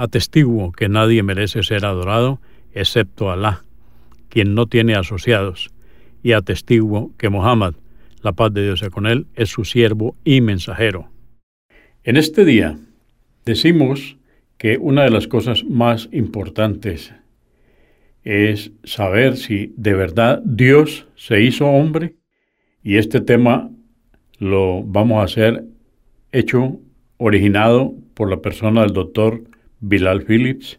Atestiguo que nadie merece ser adorado excepto Alá, quien no tiene asociados, y atestiguo que Mohammed, la paz de Dios sea con él, es su siervo y mensajero. En este día decimos que una de las cosas más importantes es saber si de verdad Dios se hizo hombre y este tema lo vamos a hacer hecho originado por la persona del doctor Bilal Phillips,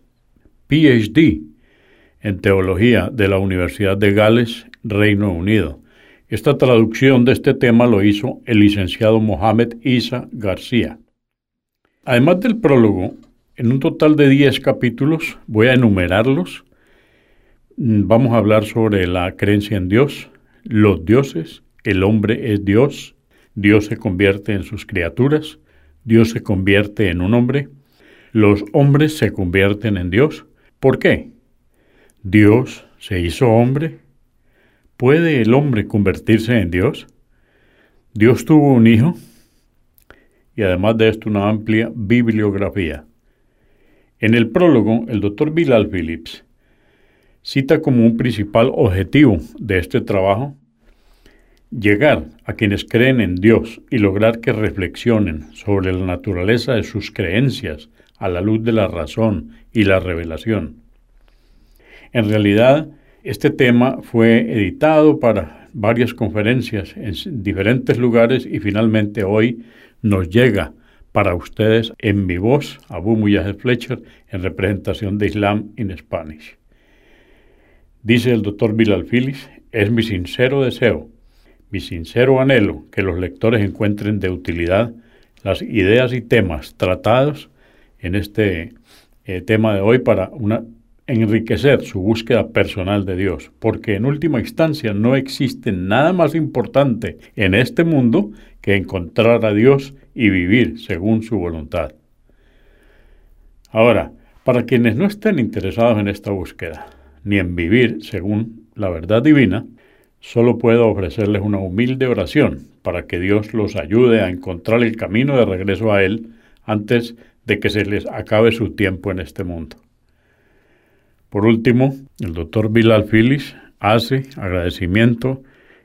PhD en Teología de la Universidad de Gales, Reino Unido. Esta traducción de este tema lo hizo el licenciado Mohamed Isa García. Además del prólogo, en un total de 10 capítulos, voy a enumerarlos. Vamos a hablar sobre la creencia en Dios, los dioses, el hombre es Dios, Dios se convierte en sus criaturas, Dios se convierte en un hombre, los hombres se convierten en Dios. ¿Por qué? Dios se hizo hombre. ¿Puede el hombre convertirse en Dios? Dios tuvo un hijo y además de esto una amplia bibliografía. En el prólogo, el doctor Bilal Phillips cita como un principal objetivo de este trabajo llegar a quienes creen en Dios y lograr que reflexionen sobre la naturaleza de sus creencias a la luz de la razón y la revelación. En realidad, este tema fue editado para varias conferencias en diferentes lugares y finalmente hoy nos llega para ustedes en mi voz, Abu Mujahid Fletcher, en representación de Islam in Spanish. Dice el doctor Bilal Phillips, es mi sincero deseo, mi sincero anhelo que los lectores encuentren de utilidad las ideas y temas tratados en este eh, tema de hoy para enriquecer su búsqueda personal de Dios, porque en última instancia no existe nada más importante en este mundo que encontrar a Dios y vivir según su voluntad. Ahora, para quienes no estén interesados en esta búsqueda, ni en vivir según la verdad divina, solo puedo ofrecerles una humilde oración para que Dios los ayude a encontrar el camino de regreso a Él antes de que se les acabe su tiempo en este mundo. Por último, el doctor Bilal Phillips hace agradecimiento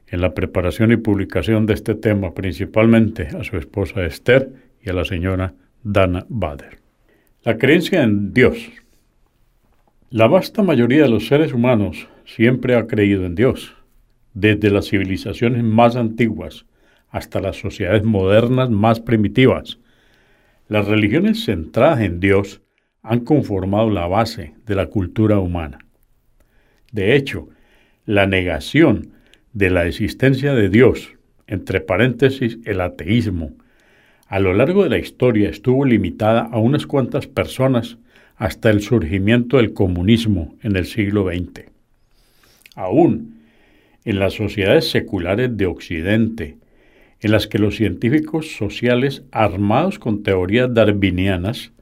en la preparación y publicación de este tema, principalmente a su esposa Esther y a la señora Dana Bader. La creencia en Dios. La vasta mayoría de los seres humanos siempre ha creído en Dios, desde las civilizaciones más antiguas hasta las sociedades modernas más primitivas, las religiones centradas en Dios han conformado la base de la cultura humana. De hecho, la negación de la existencia de Dios, entre paréntesis el ateísmo, a lo largo de la historia estuvo limitada a unas cuantas personas hasta el surgimiento del comunismo en el siglo XX. Aún en las sociedades seculares de Occidente, en las que los científicos sociales armados con teorías darwinianas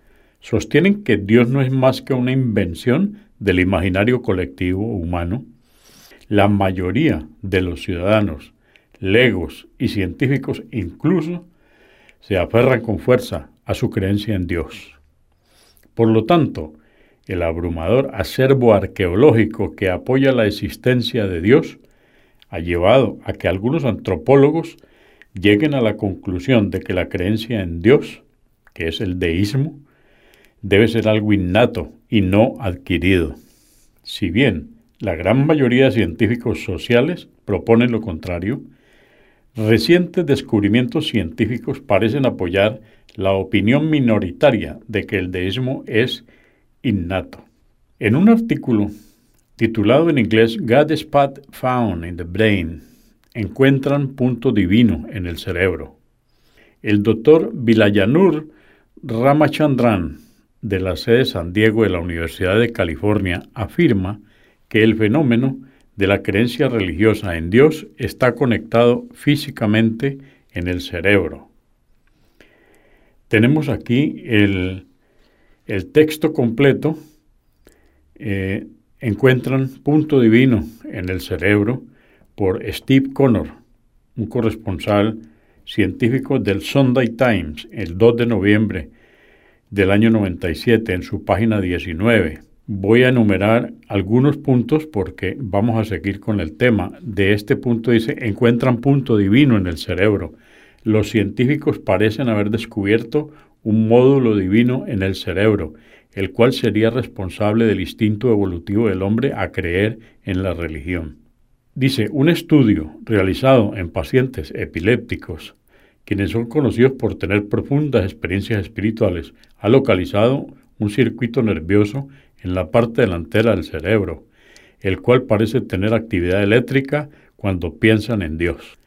sostienen que Dios no es más que una invención del imaginario colectivo humano, la mayoría de los ciudadanos, legos y científicos incluso se aferran con fuerza a su creencia en Dios. Por lo tanto, el abrumador acervo arqueológico que apoya la existencia de Dios ha llevado a que algunos antropólogos lleguen a la conclusión de que la creencia en Dios, que es el deísmo, debe ser algo innato y no adquirido. Si bien la gran mayoría de científicos sociales proponen lo contrario, recientes descubrimientos científicos parecen apoyar la opinión minoritaria de que el deísmo es innato. En un artículo titulado en inglés God Spot Found in the Brain, encuentran punto divino en el cerebro. El doctor Vilayanur Ramachandran, de la sede San Diego de la Universidad de California, afirma que el fenómeno de la creencia religiosa en Dios está conectado físicamente en el cerebro. Tenemos aquí el, texto completo. Eh, encuentran Punto Divino en el Cerebro por Steve Connor, un corresponsal científico del Sunday Times, el 2 de noviembre del año 97, en su página 19. Voy a enumerar algunos puntos porque vamos a seguir con el tema. De este punto dice, encuentran punto divino en el cerebro. Los científicos parecen haber descubierto un módulo divino en el cerebro, el cual sería responsable del instinto evolutivo del hombre a creer en la religión. Dice, un estudio realizado en pacientes epilépticos, quienes son conocidos por tener profundas experiencias espirituales, ha localizado un circuito nervioso en la parte delantera del cerebro, el cual parece tener actividad eléctrica cuando piensan en Dios.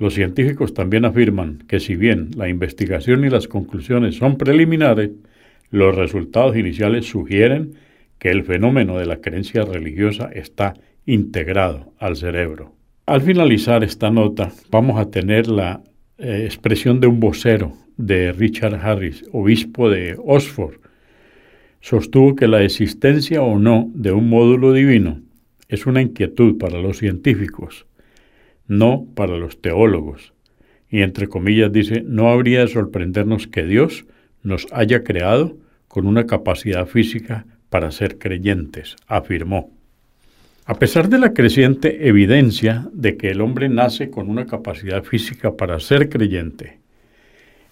Los científicos también afirman que si bien la investigación y las conclusiones son preliminares, los resultados iniciales sugieren que el fenómeno de la creencia religiosa está integrado al cerebro. Al finalizar esta nota, vamos a tener la eh, expresión de un vocero de Richard Harris, obispo de Oxford. Sostuvo que la existencia o no de un módulo divino es una inquietud para los científicos, no para los teólogos. Y entre comillas dice, no habría de sorprendernos que Dios nos haya creado con una capacidad física para ser creyentes, afirmó. A pesar de la creciente evidencia de que el hombre nace con una capacidad física para ser creyente,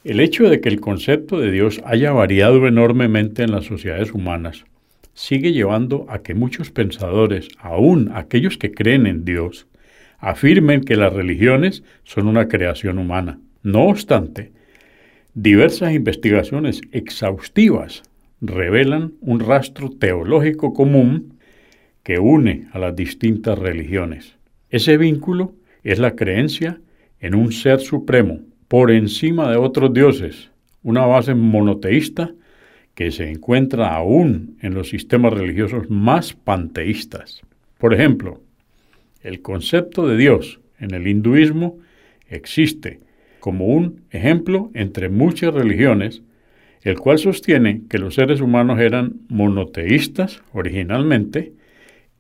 el hecho de que el concepto de Dios haya variado enormemente en las sociedades humanas sigue llevando a que muchos pensadores, aún aquellos que creen en Dios, afirmen que las religiones son una creación humana. No obstante, diversas investigaciones exhaustivas revelan un rastro teológico común que une a las distintas religiones. Ese vínculo es la creencia en un ser supremo por encima de otros dioses, una base monoteísta que se encuentra aún en los sistemas religiosos más panteístas. Por ejemplo, el concepto de Dios en el hinduismo existe como un ejemplo entre muchas religiones, el cual sostiene que los seres humanos eran monoteístas originalmente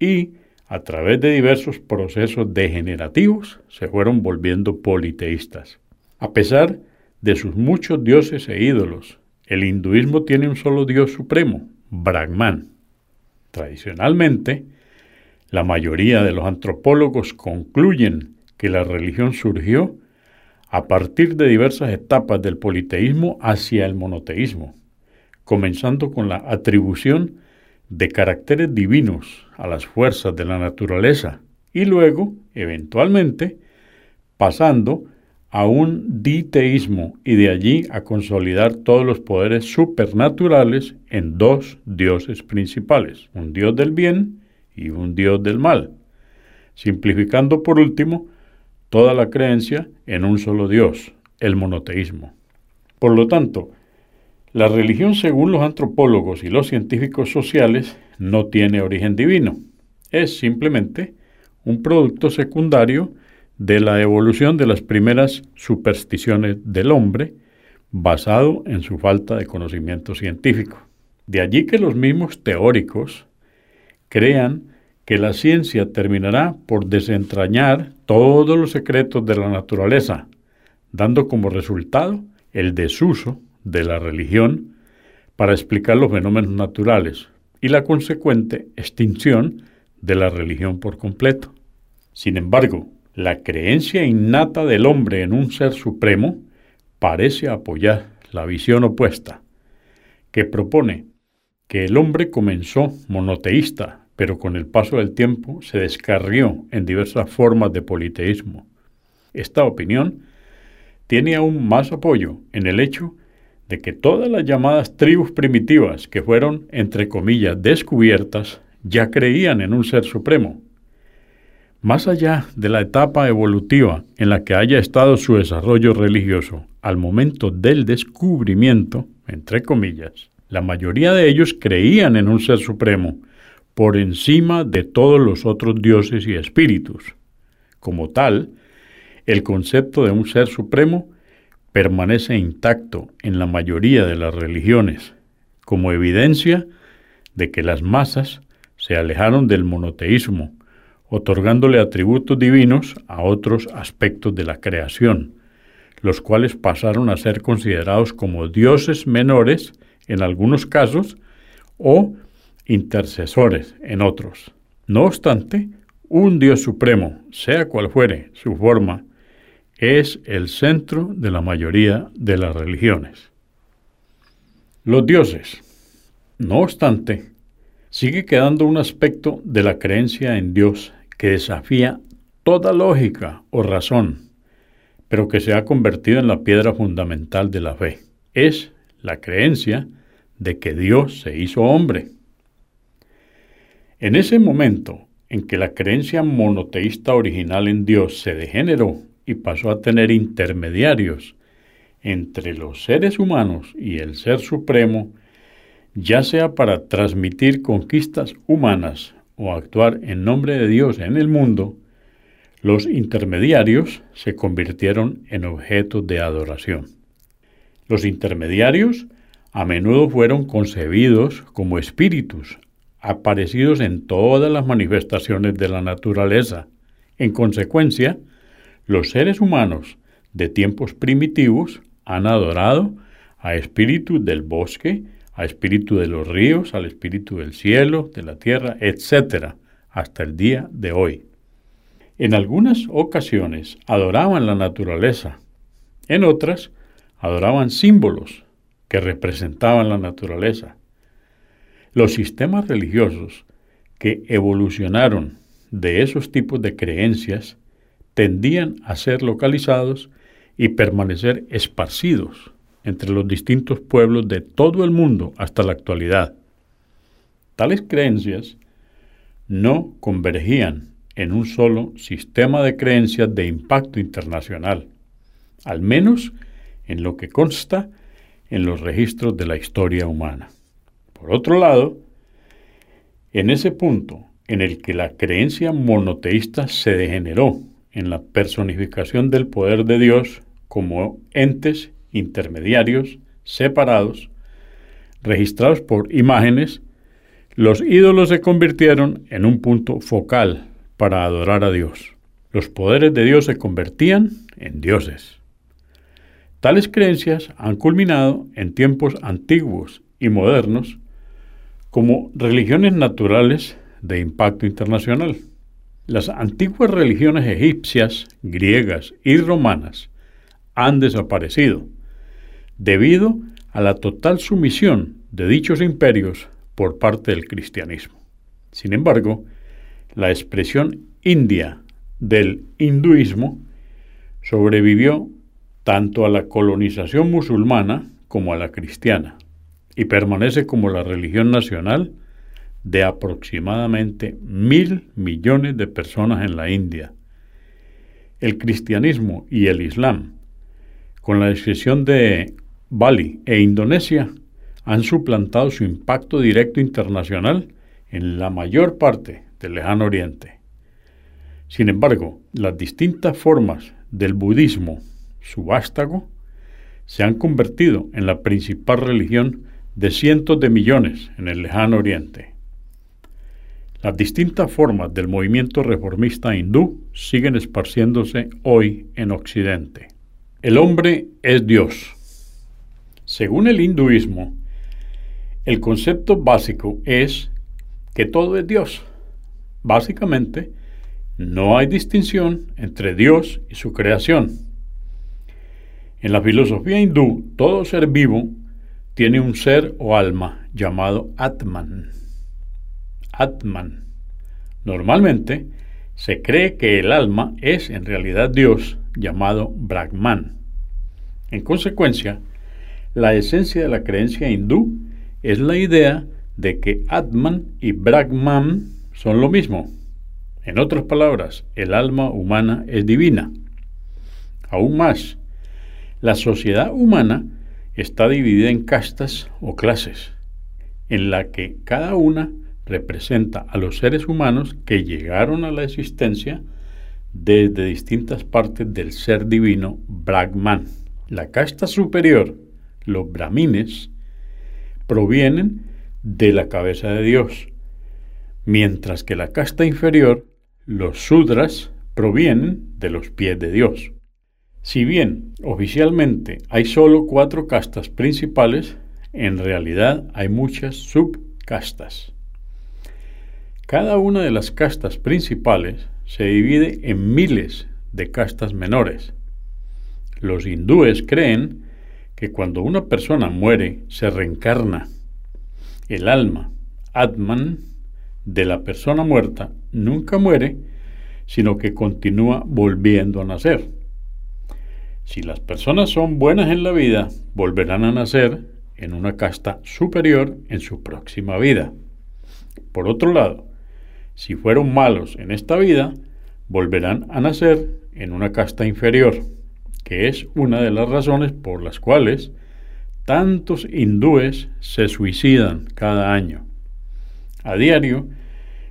y a través de diversos procesos degenerativos se fueron volviendo politeístas. A pesar de sus muchos dioses e ídolos, el hinduismo tiene un solo dios supremo, Brahman. Tradicionalmente, la mayoría de los antropólogos concluyen que la religión surgió a partir de diversas etapas del politeísmo hacia el monoteísmo, comenzando con la atribución de caracteres divinos a las fuerzas de la naturaleza y luego, eventualmente, pasando a un diteísmo y de allí a consolidar todos los poderes supernaturales en dos dioses principales, un dios del bien y un dios del mal, simplificando por último toda la creencia en un solo dios, el monoteísmo. Por lo tanto, la religión, según los antropólogos y los científicos sociales, no tiene origen divino. Es simplemente un producto secundario de la evolución de las primeras supersticiones del hombre, basado en su falta de conocimiento científico. De allí que los mismos teóricos crean que la ciencia terminará por desentrañar todos los secretos de la naturaleza, dando como resultado el desuso de la religión para explicar los fenómenos naturales y la consecuente extinción de la religión por completo. Sin embargo, la creencia innata del hombre en un ser supremo parece apoyar la visión opuesta, que propone que el hombre comenzó monoteísta pero con el paso del tiempo se descarrió en diversas formas de politeísmo. Esta opinión tiene aún más apoyo en el hecho de que todas las llamadas tribus primitivas que fueron, entre comillas, descubiertas, ya creían en un ser supremo. Más allá de la etapa evolutiva en la que haya estado su desarrollo religioso al momento del descubrimiento, entre comillas, la mayoría de ellos creían en un ser supremo, por encima de todos los otros dioses y espíritus. Como tal, el concepto de un ser supremo permanece intacto en la mayoría de las religiones, como evidencia de que las masas se alejaron del monoteísmo, otorgándole atributos divinos a otros aspectos de la creación, los cuales pasaron a ser considerados como dioses menores en algunos casos o intercesores en otros. No obstante, un Dios supremo, sea cual fuere su forma, es el centro de la mayoría de las religiones. Los dioses, no obstante, sigue quedando un aspecto de la creencia en Dios que desafía toda lógica o razón, pero que se ha convertido en la piedra fundamental de la fe. Es la creencia de que Dios se hizo hombre. En ese momento en que la creencia monoteísta original en Dios se degeneró y pasó a tener intermediarios entre los seres humanos y el Ser Supremo, ya sea para transmitir conquistas humanas o actuar en nombre de Dios en el mundo, los intermediarios se convirtieron en objetos de adoración. Los intermediarios a menudo fueron concebidos como espíritus, aparecidos en todas las manifestaciones de la naturaleza. En consecuencia, los seres humanos de tiempos primitivos han adorado a espíritus del bosque, a espíritu de los ríos, al espíritu del cielo, de la tierra, etc., hasta el día de hoy. En algunas ocasiones adoraban la naturaleza, en otras adoraban símbolos, que representaban la naturaleza. Los sistemas religiosos que evolucionaron de esos tipos de creencias tendían a ser localizados y permanecer esparcidos entre los distintos pueblos de todo el mundo hasta la actualidad. Tales creencias no convergían en un solo sistema de creencias de impacto internacional, al menos en lo que consta en los registros de la historia humana. Por otro lado, en ese punto en el que la creencia monoteísta se degeneró en la personificación del poder de Dios como entes intermediarios separados, registrados por imágenes, los ídolos se convirtieron en un punto focal para adorar a Dios. Los poderes de Dios se convertían en dioses. Tales creencias han culminado en tiempos antiguos y modernos como religiones naturales de impacto internacional. Las antiguas religiones egipcias, griegas y romanas han desaparecido debido a la total sumisión de dichos imperios por parte del cristianismo. Sin embargo, la expresión india del hinduismo sobrevivió tanto a la colonización musulmana como a la cristiana, y permanece como la religión nacional de aproximadamente mil millones de personas en la India. El cristianismo y el islam, con la excepción de Bali e Indonesia, han suplantado su impacto directo internacional en la mayor parte del lejano oriente. Sin embargo, las distintas formas del budismo su vástago, se han convertido en la principal religión de cientos de millones en el lejano oriente. Las distintas formas del movimiento reformista hindú siguen esparciéndose hoy en Occidente. El hombre es Dios. Según el hinduismo, el concepto básico es que todo es Dios. Básicamente, no hay distinción entre Dios y su creación. En la filosofía hindú, todo ser vivo tiene un ser o alma llamado Atman. Atman. Normalmente se cree que el alma es en realidad Dios llamado Brahman. En consecuencia, la esencia de la creencia hindú es la idea de que Atman y Brahman son lo mismo. En otras palabras, el alma humana es divina. Aún más, la sociedad humana está dividida en castas o clases, en la que cada una representa a los seres humanos que llegaron a la existencia desde distintas partes del ser divino Brahman. La casta superior, los brahmines, provienen de la cabeza de Dios, mientras que la casta inferior, los sudras, provienen de los pies de Dios. Si bien oficialmente hay solo cuatro castas principales, en realidad hay muchas subcastas. Cada una de las castas principales se divide en miles de castas menores. Los hindúes creen que cuando una persona muere se reencarna. El alma, Atman, de la persona muerta nunca muere, sino que continúa volviendo a nacer. Si las personas son buenas en la vida, volverán a nacer en una casta superior en su próxima vida. Por otro lado, si fueron malos en esta vida, volverán a nacer en una casta inferior, que es una de las razones por las cuales tantos hindúes se suicidan cada año. A diario,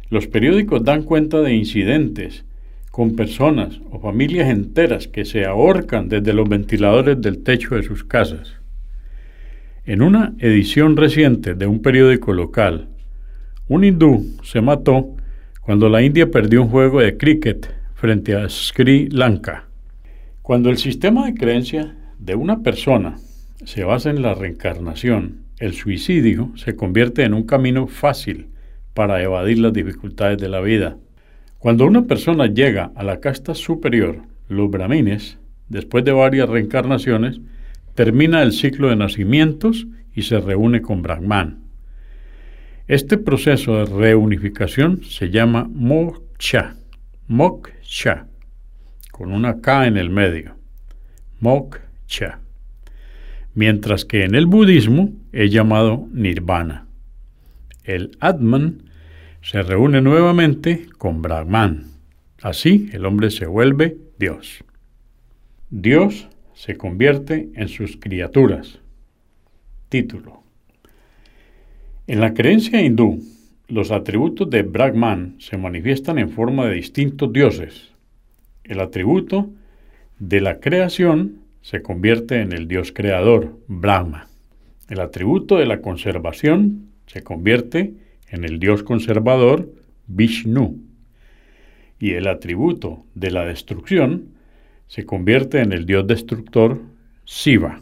los periódicos dan cuenta de incidentes con personas o familias enteras que se ahorcan desde los ventiladores del techo de sus casas. En una edición reciente de un periódico local, un hindú se mató cuando la India perdió un juego de cricket frente a Sri Lanka. Cuando el sistema de creencia de una persona se basa en la reencarnación, el suicidio se convierte en un camino fácil para evadir las dificultades de la vida. Cuando una persona llega a la casta superior, los brahmines, después de varias reencarnaciones, termina el ciclo de nacimientos y se reúne con Brahman. Este proceso de reunificación se llama moksha, moksha, con una K en el medio, moksha, mientras que en el budismo es llamado nirvana. El Atman se reúne nuevamente con Brahman. Así el hombre se vuelve Dios. Dios se convierte en sus criaturas. Título. En la creencia hindú, los atributos de Brahman se manifiestan en forma de distintos dioses. El atributo de la creación se convierte en el dios creador, Brahma. El atributo de la conservación se convierte en el dios conservador Vishnu, y el atributo de la destrucción se convierte en el dios destructor Shiva.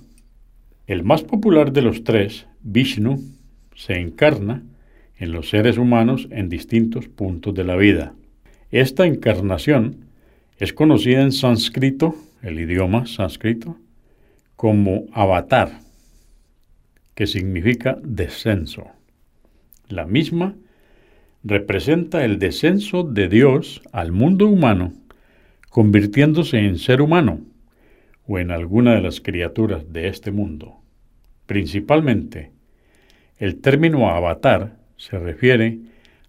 El más popular de los tres, Vishnu, se encarna en los seres humanos en distintos puntos de la vida. Esta encarnación es conocida en sánscrito, el idioma sánscrito, como avatar, que significa descenso. La misma representa el descenso de Dios al mundo humano, convirtiéndose en ser humano o en alguna de las criaturas de este mundo. Principalmente, el término avatar se refiere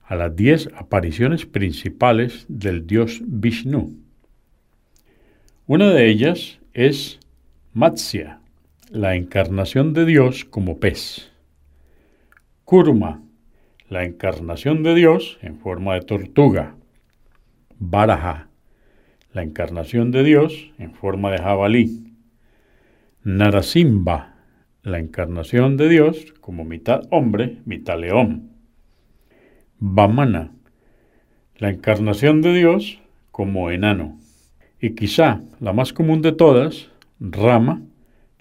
a las diez apariciones principales del dios Vishnu. Una de ellas es Matsya, la encarnación de Dios como pez. Kurma, la encarnación de Dios en forma de tortuga. Baraja, la encarnación de Dios en forma de jabalí. Narasimba, la encarnación de Dios como mitad hombre, mitad león. Vamana, la encarnación de Dios como enano. Y quizá la más común de todas, Rama,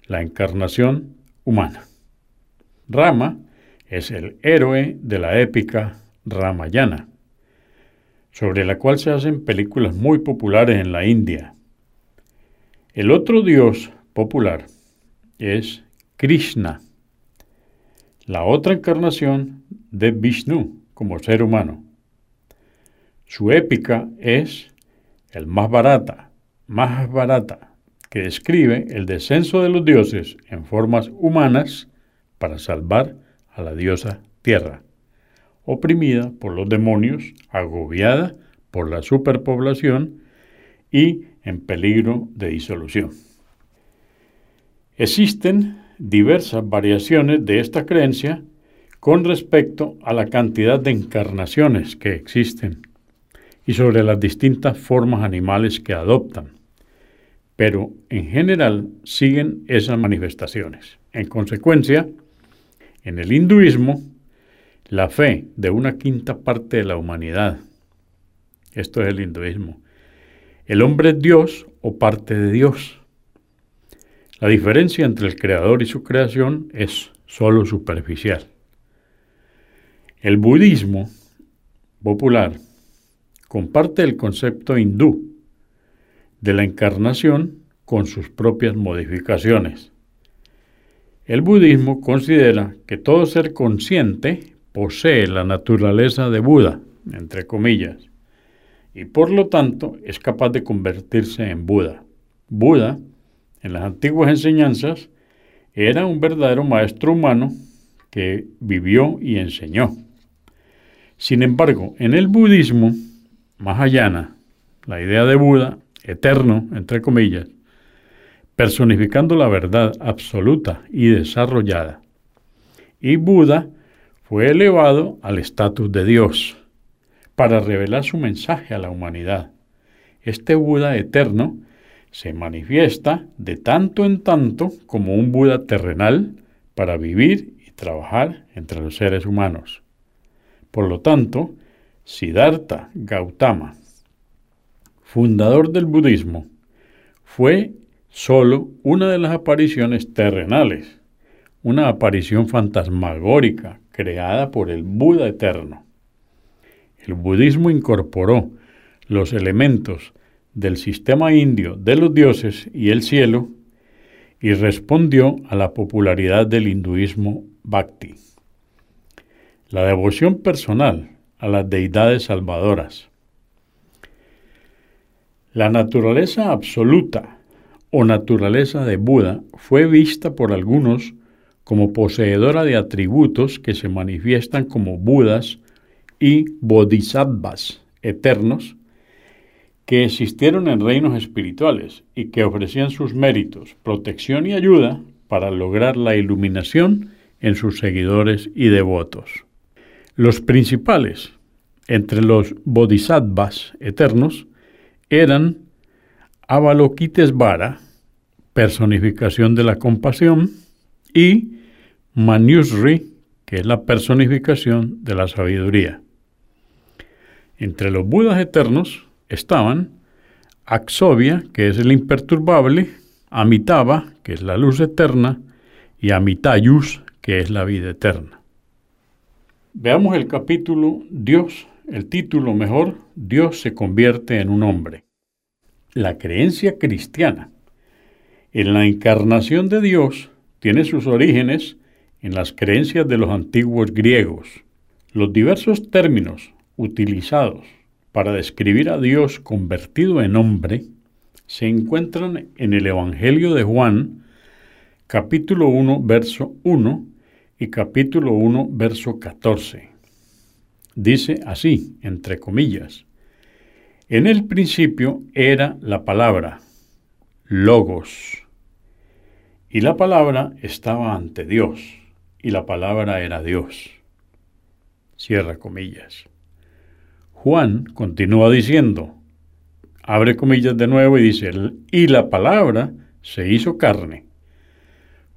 la encarnación humana. Rama es el héroe de la épica Ramayana, sobre la cual se hacen películas muy populares en la India. El otro dios popular es Krishna, la otra encarnación de Vishnu como ser humano. Su épica es el más barata, más barata, que describe el descenso de los dioses en formas humanas para salvar a la diosa Tierra, oprimida por los demonios, agobiada por la superpoblación y en peligro de disolución. Existen diversas variaciones de esta creencia con respecto a la cantidad de encarnaciones que existen y sobre las distintas formas animales que adoptan, pero en general siguen esas manifestaciones. En consecuencia, en el hinduismo, la fe de una quinta parte de la humanidad, esto es el hinduismo, el hombre es Dios o parte de Dios. La diferencia entre el creador y su creación es sólo superficial. El budismo popular comparte el concepto hindú de la encarnación con sus propias modificaciones. El budismo considera que todo ser consciente posee la naturaleza de Buda, entre comillas, y por lo tanto es capaz de convertirse en Buda. Buda, en las antiguas enseñanzas, era un verdadero maestro humano que vivió y enseñó. Sin embargo, en el budismo, Mahayana, la idea de Buda, eterno, entre comillas, personificando la verdad absoluta y desarrollada. Y Buda fue elevado al estatus de Dios para revelar su mensaje a la humanidad. Este Buda eterno se manifiesta de tanto en tanto como un Buda terrenal para vivir y trabajar entre los seres humanos. Por lo tanto, Siddhartha Gautama, fundador del budismo, fue solo una de las apariciones terrenales, una aparición fantasmagórica creada por el Buda eterno. El budismo incorporó los elementos del sistema indio de los dioses y el cielo y respondió a la popularidad del hinduismo bhakti. La devoción personal a las deidades salvadoras. La naturaleza absoluta o naturaleza de Buda fue vista por algunos como poseedora de atributos que se manifiestan como Budas y Bodhisattvas eternos que existieron en reinos espirituales y que ofrecían sus méritos, protección y ayuda para lograr la iluminación en sus seguidores y devotos. Los principales entre los bodhisattvas eternos eran Avalokitesvara, personificación de la compasión, y Manusri, que es la personificación de la sabiduría. Entre los Budas eternos estaban Axovia, que es el imperturbable, Amitabha, que es la luz eterna, y Amitayus, que es la vida eterna. Veamos el capítulo Dios, el título mejor, Dios se convierte en un hombre. La creencia cristiana en la encarnación de Dios tiene sus orígenes en las creencias de los antiguos griegos. Los diversos términos utilizados para describir a Dios convertido en hombre se encuentran en el Evangelio de Juan, capítulo 1, verso 1 y capítulo 1, verso 14. Dice así, entre comillas, en el principio era la palabra, logos, y la palabra estaba ante Dios, y la palabra era Dios. Cierra comillas. Juan continúa diciendo, abre comillas de nuevo y dice, y la palabra se hizo carne,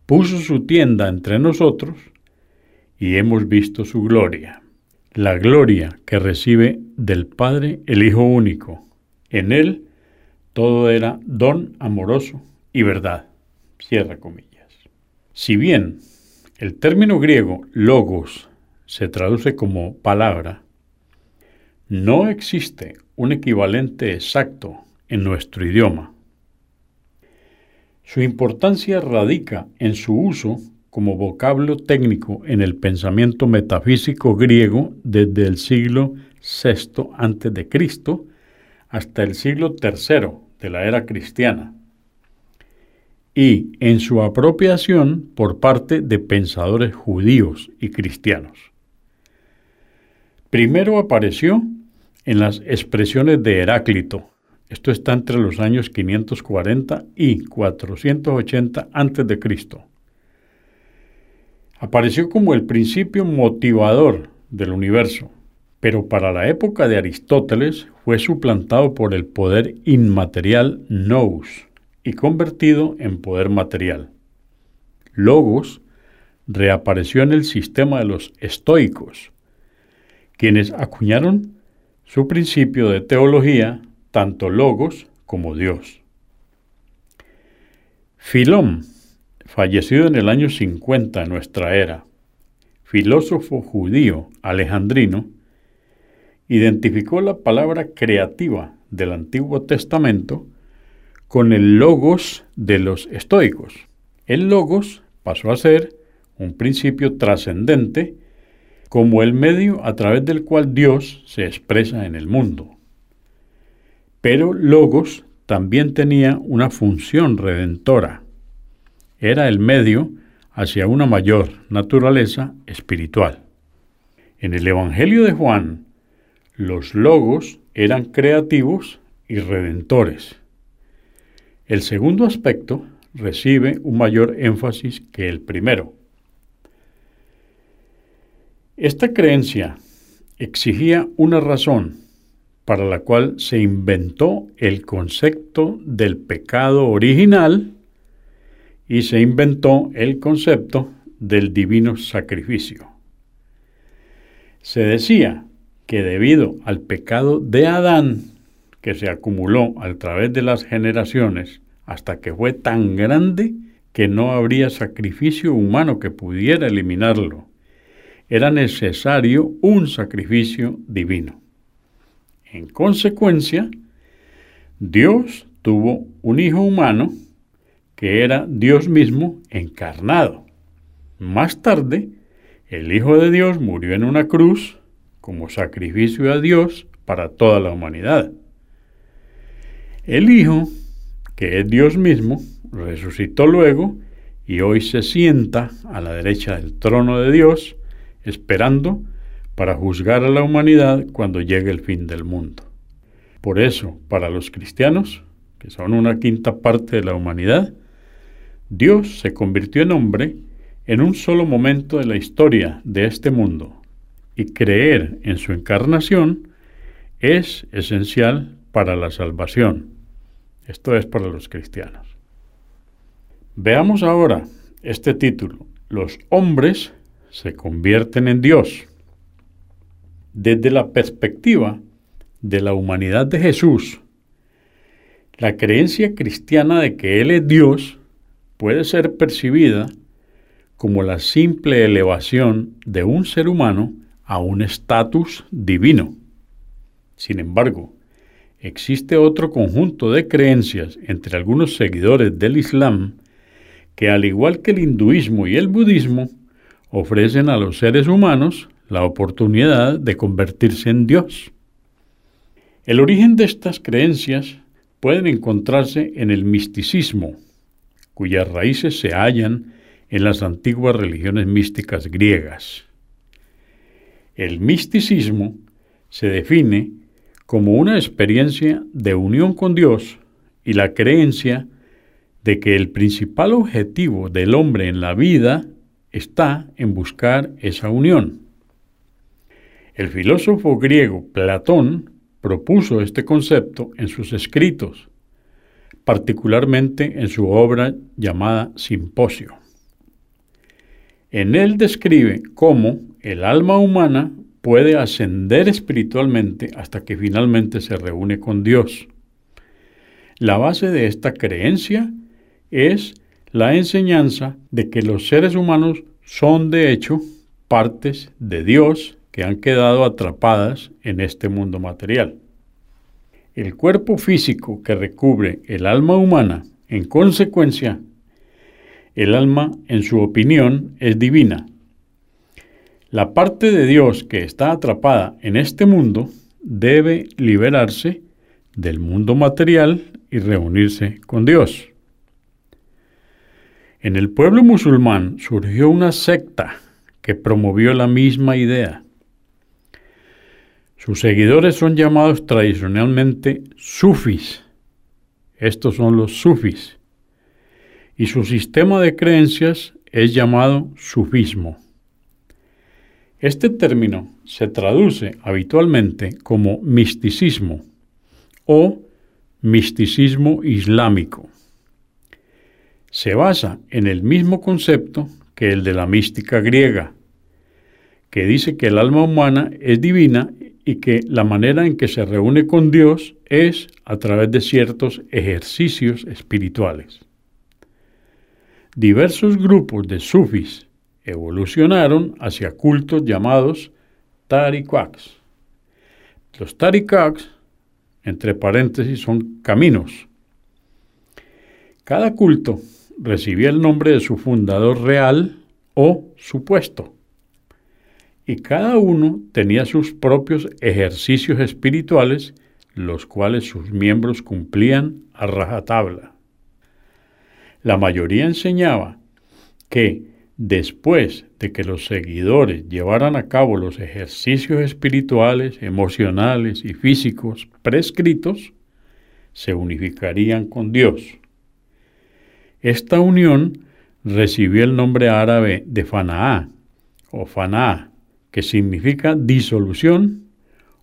puso su tienda entre nosotros, y hemos visto su gloria, la gloria que recibe del Padre el Hijo único. En él todo era don amoroso y verdad. Cierra comillas. Si bien el término griego logos se traduce como palabra, no existe un equivalente exacto en nuestro idioma. Su importancia radica en su uso como vocablo técnico en el pensamiento metafísico griego desde el siglo VI a.C. hasta el siglo III de la era cristiana y en su apropiación por parte de pensadores judíos y cristianos. Primero apareció en las expresiones de Heráclito. Esto está entre los años 540 y 480 a.C. Apareció como el principio motivador del universo, pero para la época de Aristóteles fue suplantado por el poder inmaterial nous y convertido en poder material. Logos reapareció en el sistema de los estoicos, quienes acuñaron su principio de teología, tanto logos como Dios. Filón, fallecido en el año 50 de nuestra era, filósofo judío alejandrino, identificó la palabra creativa del Antiguo Testamento con el logos de los estoicos. El logos pasó a ser un principio trascendente como el medio a través del cual Dios se expresa en el mundo. Pero logos también tenía una función redentora. Era el medio hacia una mayor naturaleza espiritual. En el Evangelio de Juan, los logos eran creativos y redentores. El segundo aspecto recibe un mayor énfasis que el primero. Esta creencia exigía una razón para la cual se inventó el concepto del pecado original y se inventó el concepto del divino sacrificio. Se decía que debido al pecado de Adán, que se acumuló a través de las generaciones hasta que fue tan grande que no habría sacrificio humano que pudiera eliminarlo. Era necesario un sacrificio divino. En consecuencia, Dios tuvo un hijo humano que era Dios mismo encarnado. Más tarde, el Hijo de Dios murió en una cruz como sacrificio a Dios para toda la humanidad. El Hijo, que es Dios mismo, resucitó luego y hoy se sienta a la derecha del trono de Dios, esperando para juzgar a la humanidad cuando llegue el fin del mundo. Por eso, para los cristianos, que son una quinta parte de la humanidad, Dios se convirtió en hombre en un solo momento de la historia de este mundo, y creer en su encarnación es esencial para la salvación. Esto es para los cristianos. Veamos ahora este título. Los hombres se convierten en Dios. Desde la perspectiva de la humanidad de Jesús, la creencia cristiana de que Él es Dios puede ser percibida como la simple elevación de un ser humano a un estatus divino. Sin embargo, existe otro conjunto de creencias entre algunos seguidores del Islam que, al igual que el hinduismo y el budismo, ofrecen a los seres humanos la oportunidad de convertirse en Dios. El origen de estas creencias pueden encontrarse en el misticismo, cuyas raíces se hallan en las antiguas religiones místicas griegas. El misticismo se define como una experiencia de unión con Dios y la creencia de que el principal objetivo del hombre en la vida está en buscar esa unión. El filósofo griego Platón propuso este concepto en sus escritos, particularmente en su obra llamada Simposio. En él describe cómo el alma humana puede ascender espiritualmente hasta que finalmente se reúne con Dios. La base de esta creencia es la enseñanza de que los seres humanos son de hecho partes de Dios que han quedado atrapadas en este mundo material. El cuerpo físico que recubre el alma humana, en consecuencia, el alma, en su opinión, es divina La parte de Dios que está atrapada en este mundo debe liberarse del mundo material y reunirse con Dios. En el pueblo musulmán surgió una secta que promovió la misma idea. Sus seguidores son llamados tradicionalmente sufis. Estos son los sufis. Y su sistema de creencias es llamado sufismo. Este término se traduce habitualmente como misticismo o misticismo islámico. Se basa en el mismo concepto que el de la mística griega, que dice que el alma humana es divina y que la manera en que se reúne con Dios es a través de ciertos ejercicios espirituales. Diversos grupos de sufis evolucionaron hacia cultos llamados tariqaks. Los tariqaks, entre paréntesis, son caminos. Cada culto recibía el nombre de su fundador real o supuesto, y cada uno tenía sus propios ejercicios espirituales, los cuales sus miembros cumplían a rajatabla. La mayoría enseñaba que después de que los seguidores llevaran a cabo los ejercicios espirituales, emocionales y físicos prescritos, se unificarían con Dios. Esta unión recibió el nombre árabe de Fanaá o Fanaá, que significa disolución,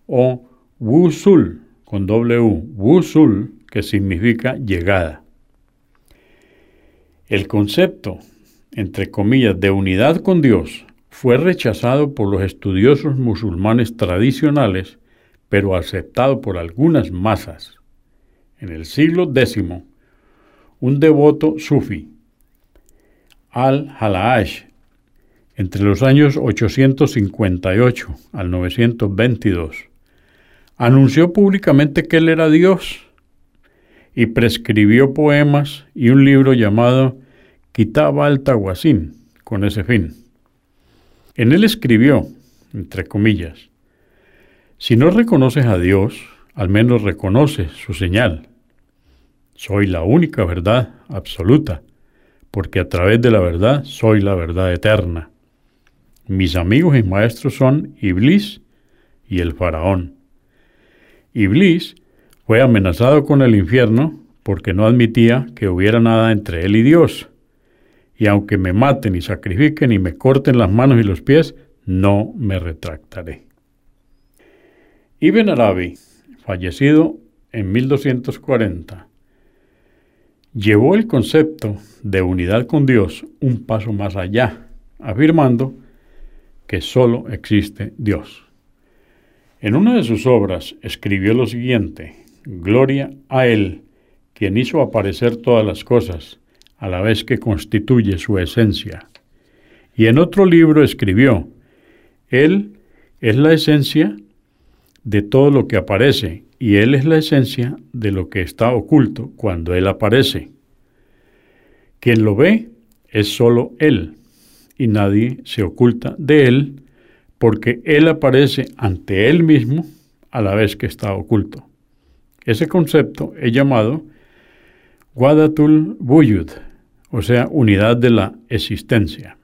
o Wusul, con U, Wusul, que significa llegada. El concepto entre comillas, de unidad con Dios fue rechazado por los estudiosos musulmanes tradicionales, pero aceptado por algunas masas. En el siglo X, un devoto sufi, al-Halaash, entre los años 858 al 922, anunció públicamente que él era Dios y prescribió poemas y un libro llamado quitaba al Tahuacín con ese fin. En él escribió, entre comillas, si no reconoces a Dios, al menos reconoce su señal. Soy la única verdad absoluta, porque a través de la verdad soy la verdad eterna. Mis amigos y maestros son Iblis y el faraón. Iblis fue amenazado con el infierno porque no admitía que hubiera nada entre él y Dios y aunque me maten y sacrifiquen y me corten las manos y los pies, no me retractaré. Ibn Arabi, fallecido en 1240, llevó el concepto de unidad con Dios un paso más allá, afirmando que sólo existe Dios. En una de sus obras escribió lo siguiente, Gloria a Él, quien hizo aparecer todas las cosas, a la vez que constituye su esencia. Y en otro libro escribió, Él es la esencia de todo lo que aparece y Él es la esencia de lo que está oculto cuando Él aparece. Quien lo ve es sólo Él y nadie se oculta de Él porque Él aparece ante Él mismo a la vez que está oculto. Ese concepto es llamado Wadatul Buyud, o sea, unidad de la existencia,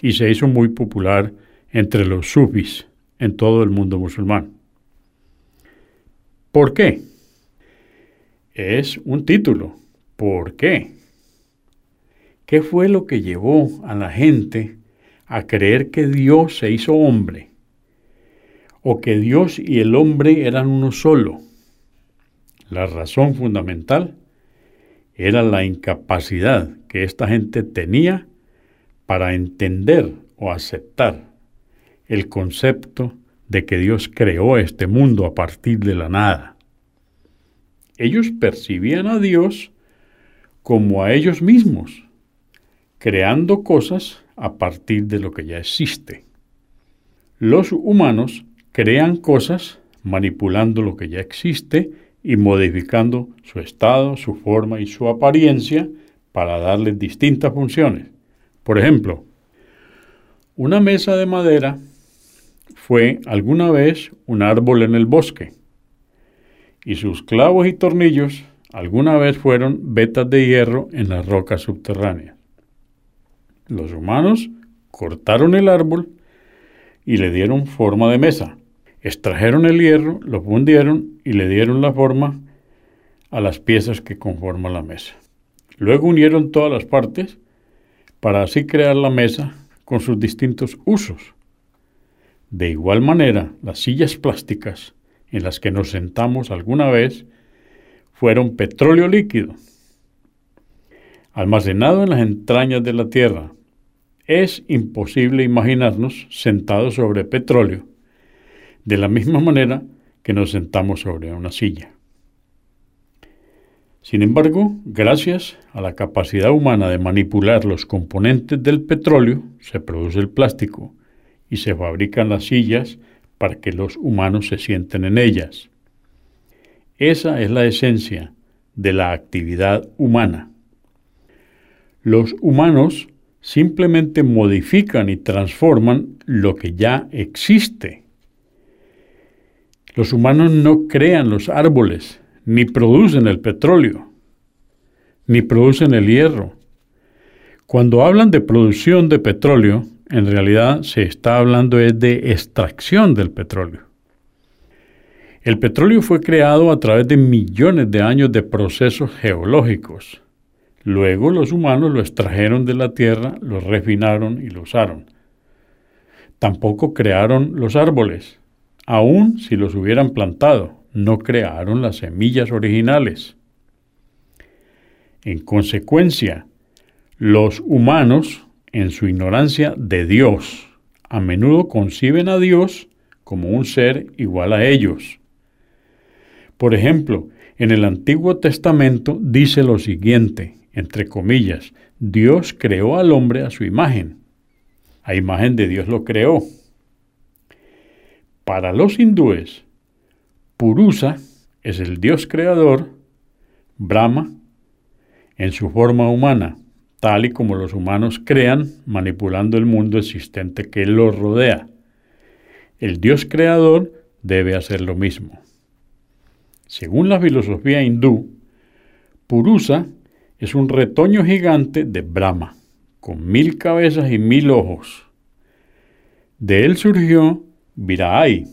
y se hizo muy popular entre los sufis en todo el mundo musulmán. ¿Por qué? Es un título. ¿Por qué? ¿Qué fue lo que llevó a la gente a creer que Dios se hizo hombre? ¿O que Dios y el hombre eran uno solo? La razón fundamental era la incapacidad que esta gente tenía para entender o aceptar el concepto de que Dios creó este mundo a partir de la nada. Ellos percibían a Dios como a ellos mismos, creando cosas a partir de lo que ya existe. Los humanos crean cosas manipulando lo que ya existe y modificando su estado, su forma y su apariencia para darles distintas funciones. Por ejemplo, una mesa de madera fue alguna vez un árbol en el bosque, y sus clavos y tornillos alguna vez fueron vetas de hierro en las rocas subterráneas. Los humanos cortaron el árbol y le dieron forma de mesa. Extrajeron el hierro, lo fundieron y le dieron la forma a las piezas que conforman la mesa. Luego unieron todas las partes para así crear la mesa con sus distintos usos. De igual manera, las sillas plásticas en las que nos sentamos alguna vez fueron petróleo líquido, almacenado en las entrañas de la Tierra. Es imposible imaginarnos sentados sobre petróleo, de la misma manera que nos sentamos sobre una silla. Sin embargo, gracias a la capacidad humana de manipular los componentes del petróleo, se produce el plástico y se fabrican las sillas para que los humanos se sienten en ellas. Esa es la esencia de la actividad humana. Los humanos simplemente modifican y transforman lo que ya existe. Los humanos no crean los árboles, ni producen el petróleo, ni producen el hierro. Cuando hablan de producción de petróleo, en realidad se está hablando de extracción del petróleo. El petróleo fue creado a través de millones de años de procesos geológicos. Luego los humanos lo extrajeron de la tierra, lo refinaron y lo usaron. Tampoco crearon los árboles, aun si los hubieran plantado no crearon las semillas originales. En consecuencia, los humanos, en su ignorancia de Dios, a menudo conciben a Dios como un ser igual a ellos. Por ejemplo, en el Antiguo Testamento dice lo siguiente, entre comillas, Dios creó al hombre a su imagen. A imagen de Dios lo creó. Para los hindúes, Purusa es el Dios creador, Brahma, en su forma humana, tal y como los humanos crean, manipulando el mundo existente que los rodea. El Dios creador debe hacer lo mismo. Según la filosofía hindú, Purusa es un retoño gigante de Brahma, con mil cabezas y mil ojos. De él surgió Viraai,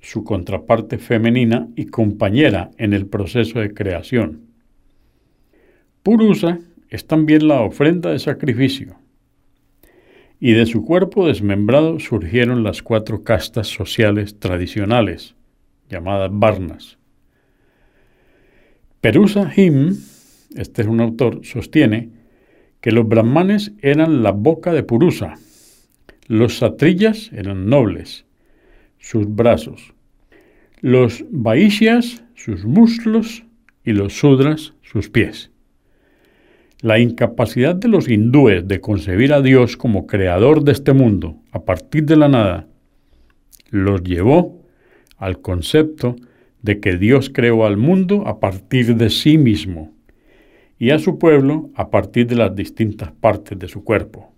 su contraparte femenina y compañera en el proceso de creación. Purusa es también la ofrenda de sacrificio, y de su cuerpo desmembrado surgieron las cuatro castas sociales tradicionales, llamadas Varnas. Perusa Him, este es un autor, sostiene que los brahmanes eran la boca de Purusa, los satrillas eran nobles, sus brazos, los Vaishyas sus muslos y los Sudras sus pies. La incapacidad de los hindúes de concebir a Dios como creador de este mundo a partir de la nada los llevó al concepto de que Dios creó al mundo a partir de sí mismo y a su pueblo a partir de las distintas partes de su cuerpo.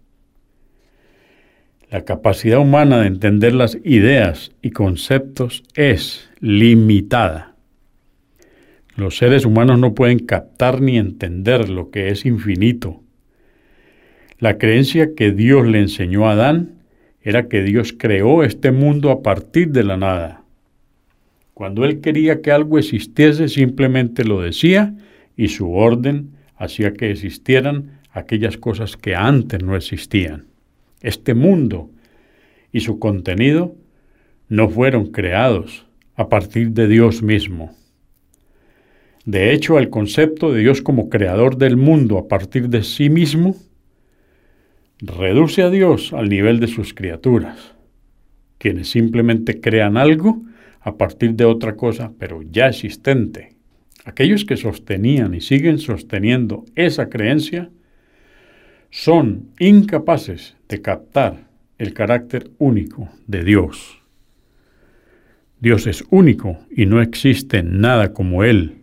La capacidad humana de entender las ideas y conceptos es limitada. Los seres humanos no pueden captar ni entender lo que es infinito. La creencia que Dios le enseñó a Adán era que Dios creó este mundo a partir de la nada. Cuando él quería que algo existiese, simplemente lo decía y su orden hacía que existieran aquellas cosas que antes no existían. Este mundo y su contenido no fueron creados a partir de Dios mismo. De hecho, el concepto de Dios como creador del mundo a partir de sí mismo reduce a Dios al nivel de sus criaturas, quienes simplemente crean algo a partir de otra cosa, pero ya existente. Aquellos que sostenían y siguen sosteniendo esa creencia son incapaces de captar el carácter único de Dios. Dios es único y no existe nada como Él.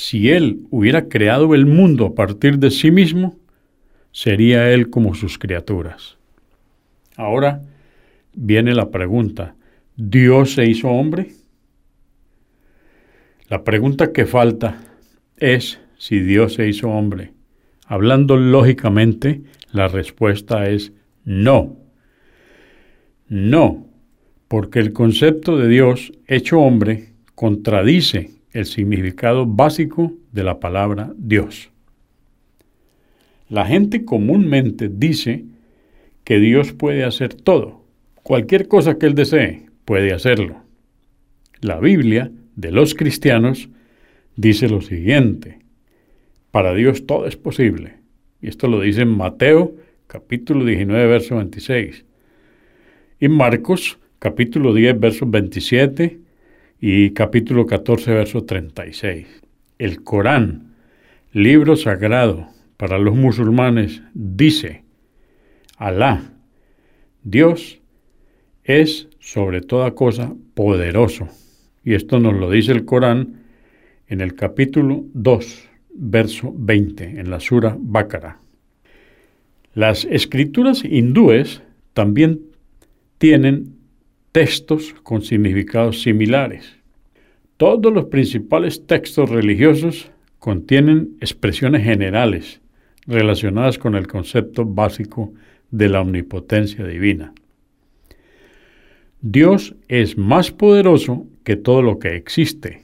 Si Él hubiera creado el mundo a partir de sí mismo, sería Él como sus criaturas. Ahora, viene la pregunta, ¿Dios se hizo hombre? La pregunta que falta es si Dios se hizo hombre. Hablando lógicamente, la respuesta es no. No, porque el concepto de Dios hecho hombre contradice el significado básico de la palabra Dios. La gente comúnmente dice que Dios puede hacer todo. Cualquier cosa que Él desee, puede hacerlo. La Biblia de los cristianos dice lo siguiente. Para Dios todo es posible. Y esto lo dice en Mateo capítulo 19, verso 26. Y Marcos capítulo 10, verso 27 y capítulo 14, verso 36. El Corán, libro sagrado para los musulmanes, dice, Alá, Dios, es sobre toda cosa poderoso. Y esto nos lo dice el Corán en el capítulo 2, verso 20, en la Sura Bácara. Las escrituras hindúes también tienen textos con significados similares. Todos los principales textos religiosos contienen expresiones generales relacionadas con el concepto básico de la omnipotencia divina. Dios es más poderoso que todo lo que existe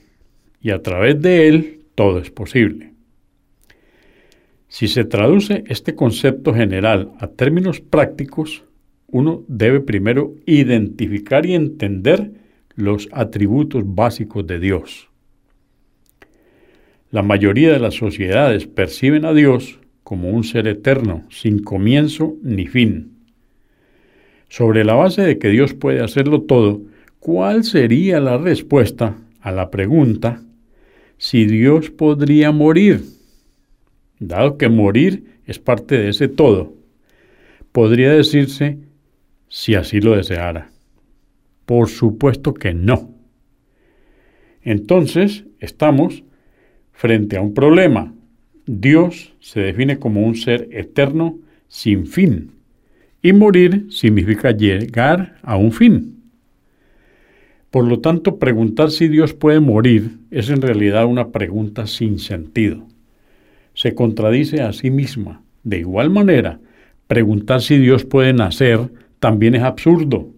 y a través de Él todo es posible. Si se traduce este concepto general a términos prácticos, uno debe primero identificar y entender los atributos básicos de Dios. La mayoría de las sociedades perciben a Dios como un ser eterno, sin comienzo ni fin. Sobre la base de que Dios puede hacerlo todo, ¿cuál sería la respuesta a la pregunta si Dios podría morir? Dado que morir es parte de ese todo, podría decirse si así lo deseara. Por supuesto que no. Entonces estamos frente a un problema Dios se define como un ser eterno sin fin y morir significa llegar a un fin. Por lo tanto, preguntar si Dios puede morir es en realidad una pregunta sin sentido. Se contradice a sí misma. De igual manera, preguntar si Dios puede nacer también es absurdo,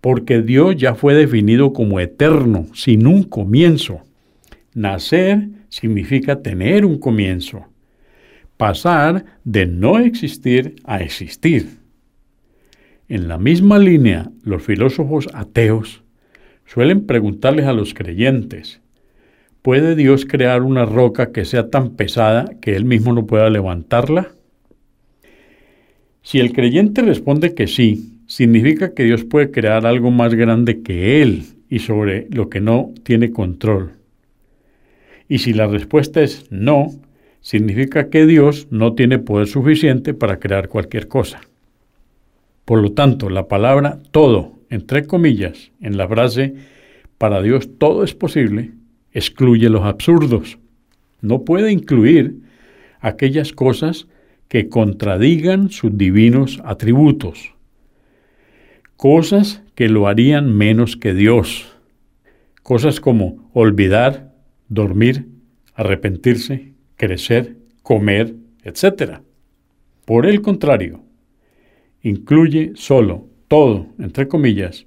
porque Dios ya fue definido como eterno, sin un comienzo. Nacer significa tener un comienzo, pasar de no existir a existir. En la misma línea, los filósofos ateos suelen preguntarles a los creyentes, ¿puede Dios crear una roca que sea tan pesada que él mismo no pueda levantarla? Si el creyente responde que sí, significa que Dios puede crear algo más grande que él y sobre lo que no tiene control. Y si la respuesta es no, significa que Dios no tiene poder suficiente para crear cualquier cosa. Por lo tanto, la palabra todo, entre comillas, en la frase para Dios todo es posible, excluye los absurdos. No puede incluir aquellas cosas que contradigan sus divinos atributos, cosas que lo harían menos que Dios, cosas como olvidar, dormir, arrepentirse, crecer, comer, etc. Por el contrario, incluye solo, todo, entre comillas,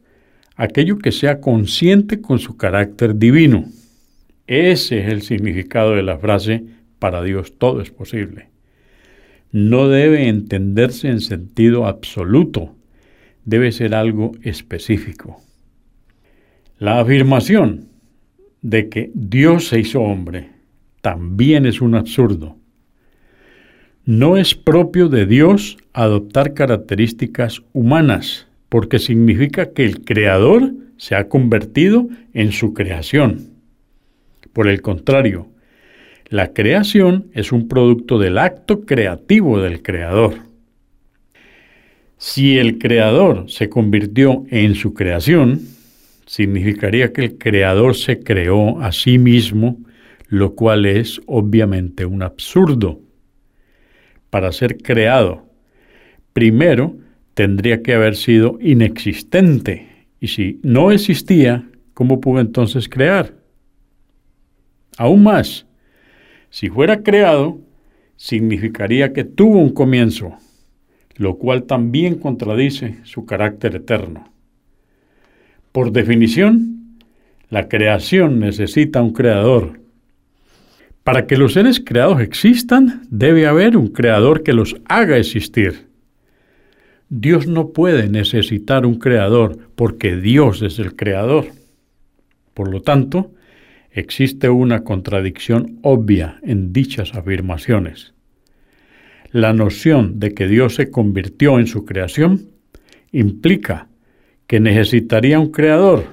aquello que sea consciente con su carácter divino. Ese es el significado de la frase, para Dios todo es posible. No debe entenderse en sentido absoluto, debe ser algo específico. La afirmación de que Dios se hizo hombre también es un absurdo. No es propio de Dios adoptar características humanas, porque significa que el Creador se ha convertido en su creación. Por el contrario, la creación es un producto del acto creativo del Creador. Si el Creador se convirtió en su creación, significaría que el Creador se creó a sí mismo, lo cual es obviamente un absurdo. Para ser creado, primero tendría que haber sido inexistente. Y si no existía, ¿cómo pudo entonces crear? Aún más, si fuera creado, significaría que tuvo un comienzo, lo cual también contradice su carácter eterno. Por definición, la creación necesita un creador. Para que los seres creados existan, debe haber un creador que los haga existir. Dios no puede necesitar un creador porque Dios es el creador. Por lo tanto, existe una contradicción obvia en dichas afirmaciones. La noción de que Dios se convirtió en su creación implica que necesitaría un creador,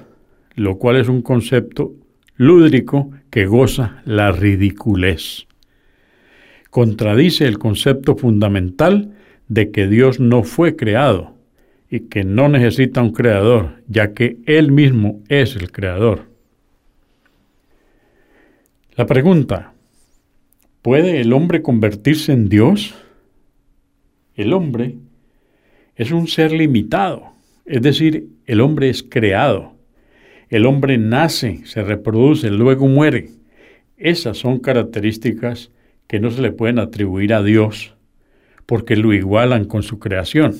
lo cual es un concepto lúdrico que goza la ridiculez. Contradice el concepto fundamental de que Dios no fue creado y que no necesita un creador, ya que Él mismo es el creador. La pregunta, ¿puede el hombre convertirse en Dios? El hombre es un ser limitado, es decir, el hombre es creado. El hombre nace, se reproduce, luego muere. Esas son características que no se le pueden atribuir a Dios porque lo igualan con su creación.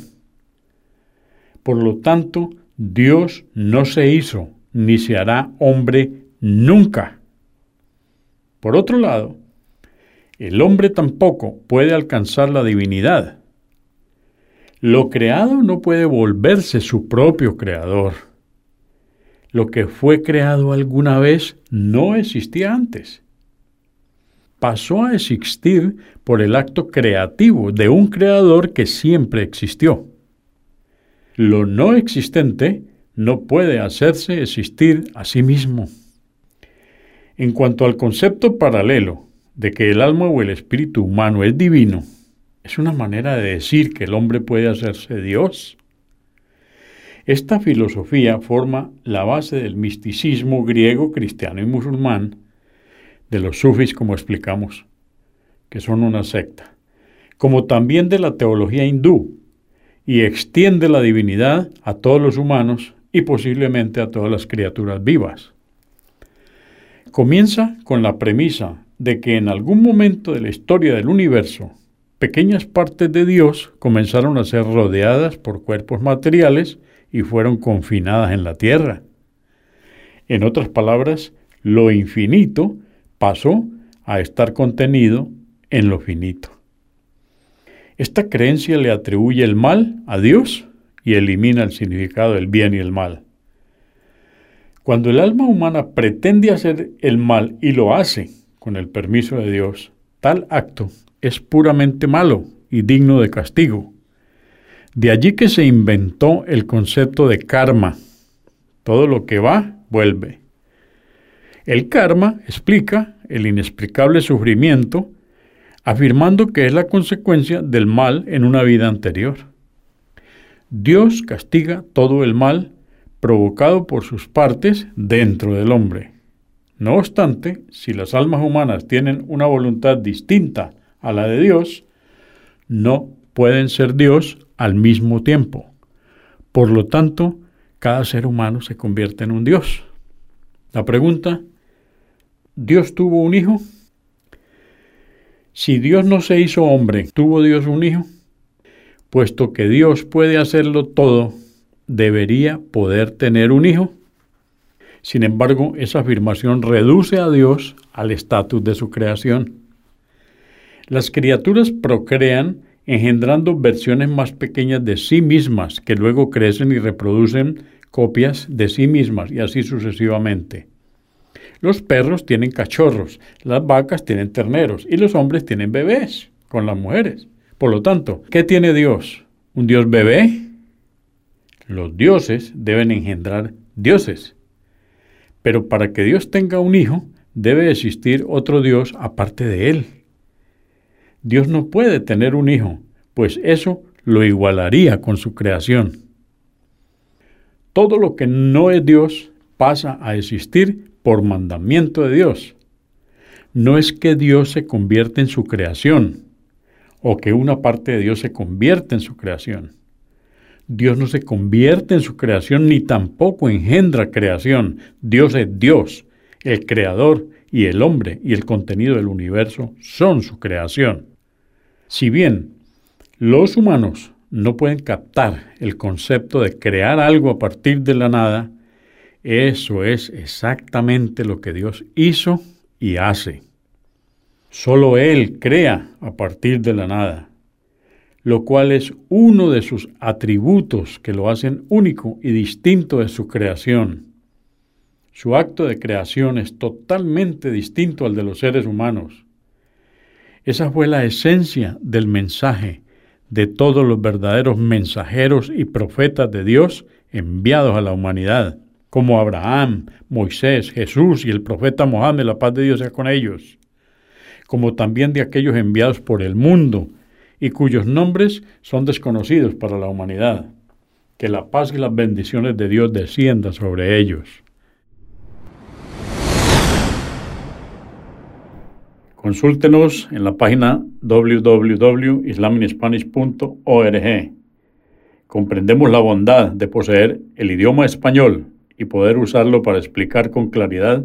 Por lo tanto, Dios no se hizo ni se hará hombre nunca. Por otro lado, el hombre tampoco puede alcanzar la divinidad. Lo creado no puede volverse su propio creador. Lo que fue creado alguna vez no existía antes pasó a existir por el acto creativo de un creador que siempre existió. Lo no existente no puede hacerse existir a sí mismo. En cuanto al concepto paralelo de que el alma o el espíritu humano es divino, es una manera de decir que el hombre puede hacerse Dios. Esta filosofía forma la base del misticismo griego, cristiano y musulmán, de los sufis, como explicamos, que son una secta, como también de la teología hindú, y extiende la divinidad a todos los humanos y posiblemente a todas las criaturas vivas. Comienza con la premisa de que en algún momento de la historia del universo, pequeñas partes de Dios comenzaron a ser rodeadas por cuerpos materiales y fueron confinadas en la tierra. En otras palabras, lo infinito pasó a estar contenido en lo finito. Esta creencia le atribuye el mal a Dios y elimina el significado del bien y el mal. Cuando el alma humana pretende hacer el mal y lo hace con el permiso de Dios, tal acto es puramente malo y digno de castigo. De allí que se inventó el concepto de karma. Todo lo que va, vuelve. El karma explica el inexplicable sufrimiento, afirmando que es la consecuencia del mal en una vida anterior. Dios castiga todo el mal provocado por sus partes dentro del hombre. No obstante, si las almas humanas tienen una voluntad distinta a la de Dios, no pueden ser Dios al mismo tiempo. Por lo tanto, cada ser humano se convierte en un Dios. La pregunta ¿Dios tuvo un hijo? Si Dios no se hizo hombre, ¿tuvo Dios un hijo? Puesto que Dios puede hacerlo todo, ¿debería poder tener un hijo? Sin embargo, esa afirmación reduce a Dios al estatus de su creación. Las criaturas procrean engendrando versiones más pequeñas de sí mismas que luego crecen y reproducen copias de sí mismas y así sucesivamente. Los perros tienen cachorros, las vacas tienen terneros y los hombres tienen bebés con las mujeres. Por lo tanto, ¿qué tiene Dios? ¿Un Dios bebé? Los dioses deben engendrar dioses. Pero para que Dios tenga un hijo, debe existir otro Dios aparte de él. Dios no puede tener un hijo, pues eso lo igualaría con su creación. Todo lo que no es Dios pasa a existir por mandamiento de Dios. No es que Dios se convierta en su creación o que una parte de Dios se convierta en su creación. Dios no se convierte en su creación ni tampoco engendra creación. Dios es Dios, el creador y el hombre y el contenido del universo son su creación. Si bien los humanos no pueden captar el concepto de crear algo a partir de la nada, eso es exactamente lo que Dios hizo y hace. Solo Él crea a partir de la nada, lo cual es uno de sus atributos que lo hacen único y distinto de su creación. Su acto de creación es totalmente distinto al de los seres humanos. Esa fue la esencia del mensaje de todos los verdaderos mensajeros y profetas de Dios enviados a la humanidad, como Abraham, Moisés, Jesús y el profeta Mohammed, la paz de Dios sea con ellos, como también de aquellos enviados por el mundo y cuyos nombres son desconocidos para la humanidad. Que la paz y las bendiciones de Dios desciendan sobre ellos. Consúltenos en la página www.islaminspanish.org. Comprendemos la bondad de poseer el idioma español y poder usarlo para explicar con claridad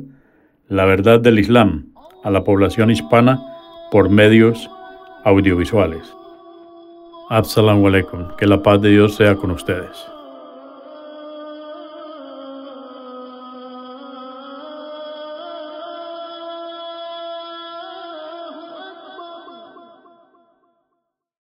la verdad del Islam a la población hispana por medios audiovisuales. Assalamu alaikum. Que la paz de Dios sea con ustedes.